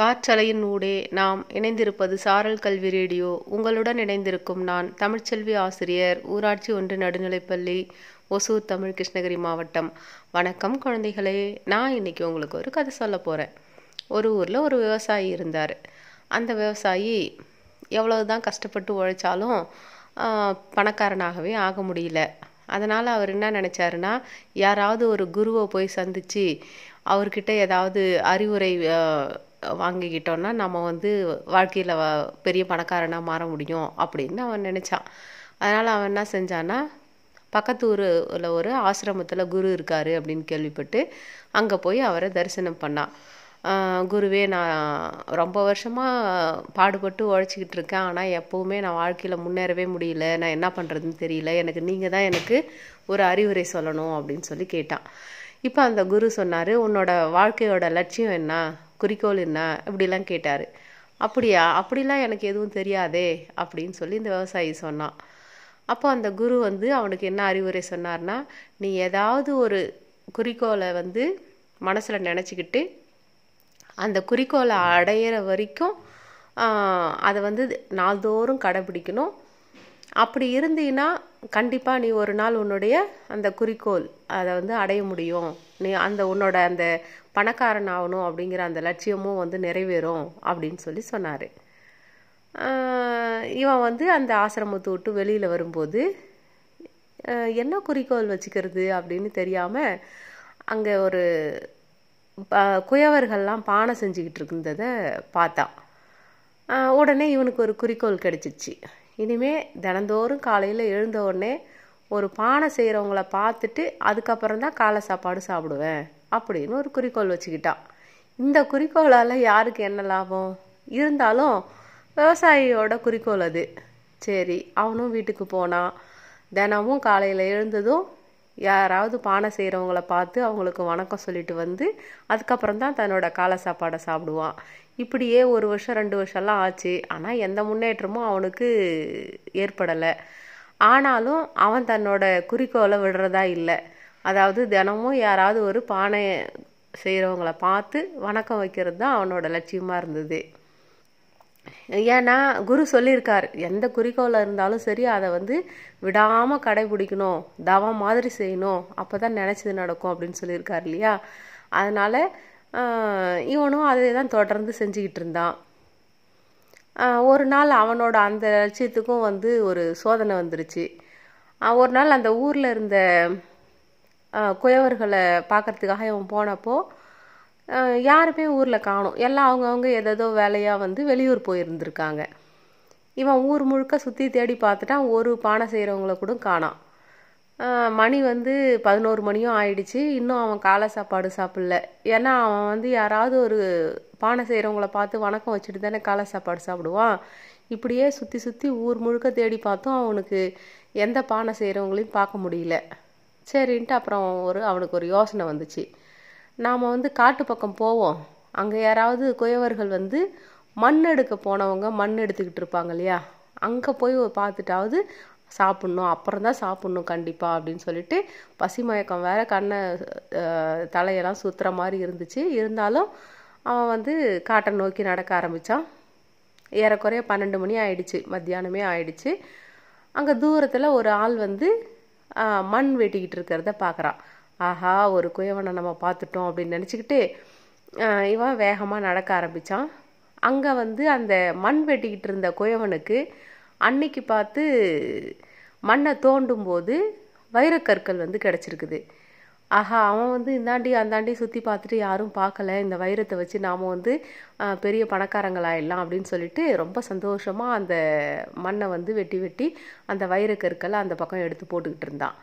காற்றலையின் ஊடே நாம் இணைந்திருப்பது சாரல் கல்வி ரேடியோ. உங்களுடன் இணைந்திருக்கும் நான் தமிழ்ச்செல்வி ஆசிரியர் ஊராட்சி ஒன்று நடுநிலைப்பள்ளி ஒசூர் தமிழ் கிருஷ்ணகிரி மாவட்டம். வணக்கம் குழந்தைகளே. நான் இன்னைக்கு உங்களுக்கு ஒரு கதை சொல்ல போகிறேன் ஒரு ஊரில் ஒரு விவசாயி இருந்தார். அந்த விவசாயி எவ்வளவுதான் கஷ்டப்பட்டு உழைச்சாலும் பணக்காரனாகவே ஆக முடியல. அதனால் அவர் என்ன நினச்சாருன்னா யாராவது ஒரு குருவை போய் சந்தித்து அவர்கிட்ட ஏதாவது அறிவுரை வாங்கிக்கிட்டோன்னா நம்ம வந்து வாழ்க்கையில் பெரிய பணக்காரனாக மாற முடியும் அப்படின்னு அவன் நினச்சான். அதனால் அவன் என்ன செஞ்சான்னா பக்கத்து ஊரில் ஒரு ஆசிரமத்தில் குரு இருக்காரு அப்படின்னு கேள்விப்பட்டு அங்கே போய் அவரை தரிசனம் பண்ணான். குருவே நான் ரொம்ப வருஷமாக பாடுபட்டு உழைச்சிக்கிட்டு இருக்கேன். ஆனால் எப்போவுமே நான் வாழ்க்கையில் முன்னேறவே முடியல. நான் என்ன பண்ணுறதுன்னு தெரியல. எனக்கு நீங்கள் தான் எனக்கு ஒரு அறிவுரை சொல்லணும் அப்படின்னு சொல்லி கேட்டான். இப்போ அந்த குரு சொன்னார் உன்னோட வாழ்க்கையோட லட்சியம் என்ன? குறிக்கோள் என்ன? இப்படிலாம் கேட்டார். அப்படியா? அப்படிலாம் எனக்கு எதுவும் தெரியாதே? அப்படின்னு சொல்லி இந்த விவசாயி சொன்னான். அப்போ அந்த குரு வந்து அவனுக்கு என்ன அறிவுரை சொன்னார்னா நீ ஏதாவது ஒரு குறிக்கோளை வந்து மனசில் நினச்சிக்கிட்டு அந்த குறிக்கோளை அடையிற வரைக்கும் அதை வந்து நாள்தோறும் கடைபிடிக்கணும். அப்படி இருந்தீன்னா கண்டிப்பாக நீ ஒரு நாள் உன்னுடைய அந்த குறிக்கோள் அதை வந்து அடைய முடியும். நீ அந்த உன்னோட அந்த பணக்காரன் ஆகணும் அப்படிங்கிற அந்த லட்சியமும் வந்து நிறைவேறும் அப்படின்னு சொல்லி சொன்னார். இவன் வந்து அந்த ஆசிரமத்தை விட்டு வெளியில் வரும்போது என்ன குறிக்கோள் வச்சுக்கிறது? அப்படின்னு தெரியாமல் அங்கே ஒரு ப- குயவர்கள்லாம் பானை செஞ்சுக்கிட்டு இருந்ததை பார்த்தான் உடனே இவனுக்கு ஒரு குறிக்கோள் கிடச்சிச்சு. இனிமே தினந்தோறும் காலையில் எழுந்த உடனே ஒரு பானை செய்கிறவங்கள பார்த்துட்டு அதுக்கப்புறம் தான் காலை சாப்பாடு சாப்பிடுவேன் அப்படின்னு ஒரு குறிக்கோள் வச்சுக்கிட்டான் இந்த குறிக்கோளால் யாருக்கு என்ன லாபம்? இருந்தாலும் விவசாயியோட குறிக்கோள் அது. சரி அவனும் வீட்டுக்கு போனான் தினமும் காலையில் எழுந்ததும் யாராவது பானை செய்கிறவங்கள பார்த்து அவங்களுக்கு வணக்கம் சொல்லிட்டு வந்து அதுக்கப்புறம் தான் தன்னோட காலை சாப்பாடை சாப்பிடுவான் இப்படியே ஒரு வருஷம் ரெண்டு வருஷம்லாம் ஆச்சு. ஆனால் எந்த முன்னேற்றமும் அவனுக்கு ஏற்படலை. ஆனாலும் அவன் தன்னோட குறிக்கோளை விடுறதா இல்லை. அதாவது தினமும் யாராவது ஒரு பானை செய்கிறவங்கள பார்த்து வணக்கம் வைக்கிறது தான் அவனோட லட்சியமாக இருந்தது. ஏன்னா குரு சொல்லியிருக்கார். எந்த குறிக்கோளில் இருந்தாலும் சரி அதை வந்து விடாமல் கடைபிடிக்கணும். தவம் மாதிரி செய்யணும். அப்போ தான் நினச்சது நடக்கும் அப்படின்னு சொல்லியிருக்கார் இல்லையா? அதனால் இவனும் அதை தான் தொடர்ந்து செஞ்சுக்கிட்டு இருந்தான். ஒரு நாள் அவனோட அந்த லட்சியத்துக்கும் வந்து ஒரு சோதனை வந்துருச்சு. ஒரு நாள் அந்த ஊரில் இருந்த குயவர்களை பார்க்கறதுக்காக இவன் போனப்போ யாருமே ஊரில் காணும். எல்லாம் அவங்கவுங்க ஏதேதோ வேலையாக வந்து வெளியூர் போயிருந்திருக்காங்க. இவன் ஊர் முழுக்க சுற்றி தேடி பார்த்துட்டான் ஒரு பானை செய்கிறவங்கள கூட காணாம். மணி வந்து பதினோரு மணியும் ஆயிடுச்சு. இன்னும் அவன் காலை சாப்பாடு சாப்பிடல. ஏன்னா அவன் வந்து யாராவது ஒரு பானை செய்கிறவங்கள பார்த்து வணக்கம் வச்சுட்டு தானே காலை சாப்பாடு சாப்பிடுவான். இப்படியே சுற்றி சுற்றி ஊர் முழுக்க தேடி பார்த்தும் அவனுக்கு எந்த பானை செய்கிறவங்களையும் பார்க்க முடியல. சரின்ட்டு அப்புறம் ஒரு அவனுக்கு ஒரு யோசனை வந்துச்சு. நாம் வந்து காட்டு பக்கம் போவோம். அங்கே யாராவது குயவர்கள் வந்து மண் எடுக்க போனவங்க மண் எடுத்துக்கிட்டு இருப்பாங்க இல்லையா? அங்கே போய் பார்த்துட்டாவது சாப்பிட்ணும். அப்புறம் தான் சாப்பிட்ணும் கண்டிப்பாக அப்படின்னு சொல்லிட்டு பசி மயக்கம் வேற கண்ணை தலையெல்லாம் சுற்றுற மாதிரி இருந்துச்சு. இருந்தாலும் அவன் வந்து காட்டை நோக்கி நடக்க ஆரம்பித்தான் ஏறக்குறைய பன்னெண்டு மணி ஆயிடுச்சு. மத்தியானமே ஆயிடுச்சு. அங்கே தூரத்தில் ஒரு ஆள் வந்து மண் வெட்டிக்கிட்டு இருக்கிறத பார்க்குறான். ஆஹா ஒரு குயவனை நம்ம பார்த்துட்டோம் அப்படின்னு நினச்சிக்கிட்டு இவன் வேகமாக நடக்க ஆரம்பித்தான் அங்கே வந்து அந்த மண் வெட்டிக்கிட்டு இருந்த குயவனுக்கு அன்னைக்கு பார்த்து மண்ணை தோண்டும் போது வைரக்கற்கள் வந்து கிடச்சிருக்குது. ஆஹா அவன் வந்து இந்தாண்டி அந்தாண்டி சுற்றி பார்த்துட்டு யாரும் பார்க்கல. இந்த வைரத்தை வச்சு நாம் வந்து பெரிய பணக்காரங்களாயிடலாம் அப்படின்னு சொல்லிட்டு ரொம்ப சந்தோஷமாக அந்த மண்ணை வந்து வெட்டி வெட்டி அந்த வைரக்கற்களை அந்த பக்கம் எடுத்து போட்டுக்கிட்டு இருந்தான்.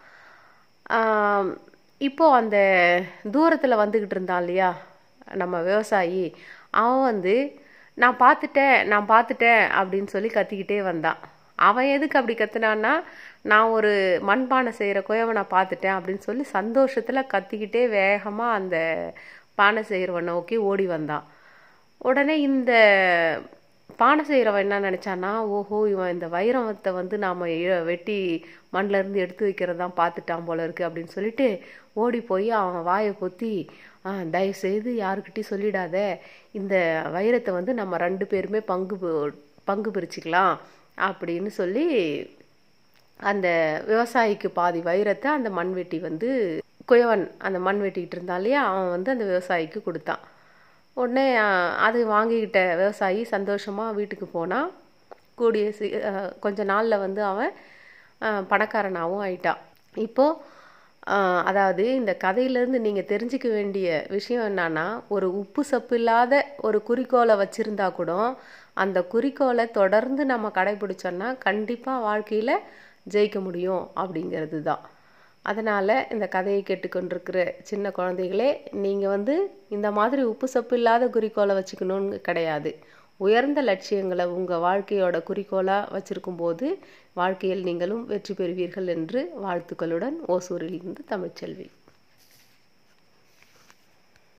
இப்போ அந்த தூரத்தில் வந்துக்கிட்டு இருந்தான் இல்லையா நம்ம விவசாயி அவன் வந்து நான் பார்த்துட்டேன் நான் பார்த்துட்டேன் அப்படின்னு சொல்லி கத்திக்கிட்டே வந்தான். அவன் எதுக்கு அப்படி கத்துனான்னா நான் ஒரு மண்பானை செய்கிற குயவனை பார்த்துட்டேன் அப்படின்னு சொல்லி சந்தோஷத்தில் கத்திக்கிட்டே வேகமாக அந்த பானை செய்கிறவனை நோக்கி ஓடி வந்தான். உடனே இந்த பானை செய்கிறவன் என்ன நினச்சான்னா ஓஹோ இவன் இந்த வைரத்தை வந்து நாம் வெட்டி மண்ணில் இருந்து எடுத்து வைக்கிறதான் பார்த்துட்டான் போல இருக்குது அப்படின்னு சொல்லிட்டு ஓடி போய் அவன் வாயை பொத்தி தயவுசெய்து தயவு செய்து யாருக்கிட்டையும் சொல்லிடாத. இந்த வைரத்தை வந்து நம்ம ரெண்டு பேருமே பங்கு பங்கு பிரிச்சுக்கலாம் அப்படின்னு சொல்லி அந்த விவசாயிக்கு பாதி வைரத்தை அந்த மண்வெட்டி வந்து குயவன் அந்த மண் வெட்டிக்கிட்டு இருந்தாலே அவன் வந்து அந்த விவசாயிக்கு கொடுத்தான். உடனே அது வாங்கிக்கிட்ட விவசாயி சந்தோஷமாக வீட்டுக்கு போனான் கூடிய சீ கொஞ்ச நாளில் வந்து அவன் பணக்காரனாகவும் ஆயிட்டான் இப்போது அதாவது இந்த கதையிலேருந்து நீங்கள் தெரிஞ்சுக்க வேண்டிய விஷயம் என்னன்னா ஒரு உப்பு சப்பு இல்லாத ஒரு குறிக்கோளை வச்சுருந்தா கூட அந்த குறிக்கோளை தொடர்ந்து நம்ம கடைபிடிச்சோன்னா கண்டிப்பாக வாழ்க்கையில் ஜெயிக்க முடியும் அப்படிங்கிறது தான் அதனால் இந்த கதையை கேட்டுக்கொண்டிருக்கிற சின்ன குழந்தைகளே நீங்கள் வந்து இந்த மாதிரி உப்பு சப்பு இல்லாத குறிக்கோளை வச்சுக்கணும்னு கிடையாது. உயர்ந்த லட்சியங்களை உங்கள் வாழ்க்கையோட குறிக்கோளாக வச்சுருக்கும் போது வாழ்க்கையில் நீங்களும் வெற்றி பெறுவீர்கள் என்று வாழ்த்துக்களுடன் ஓசூரிலிருந்து தமிழ்ச்செல்வி.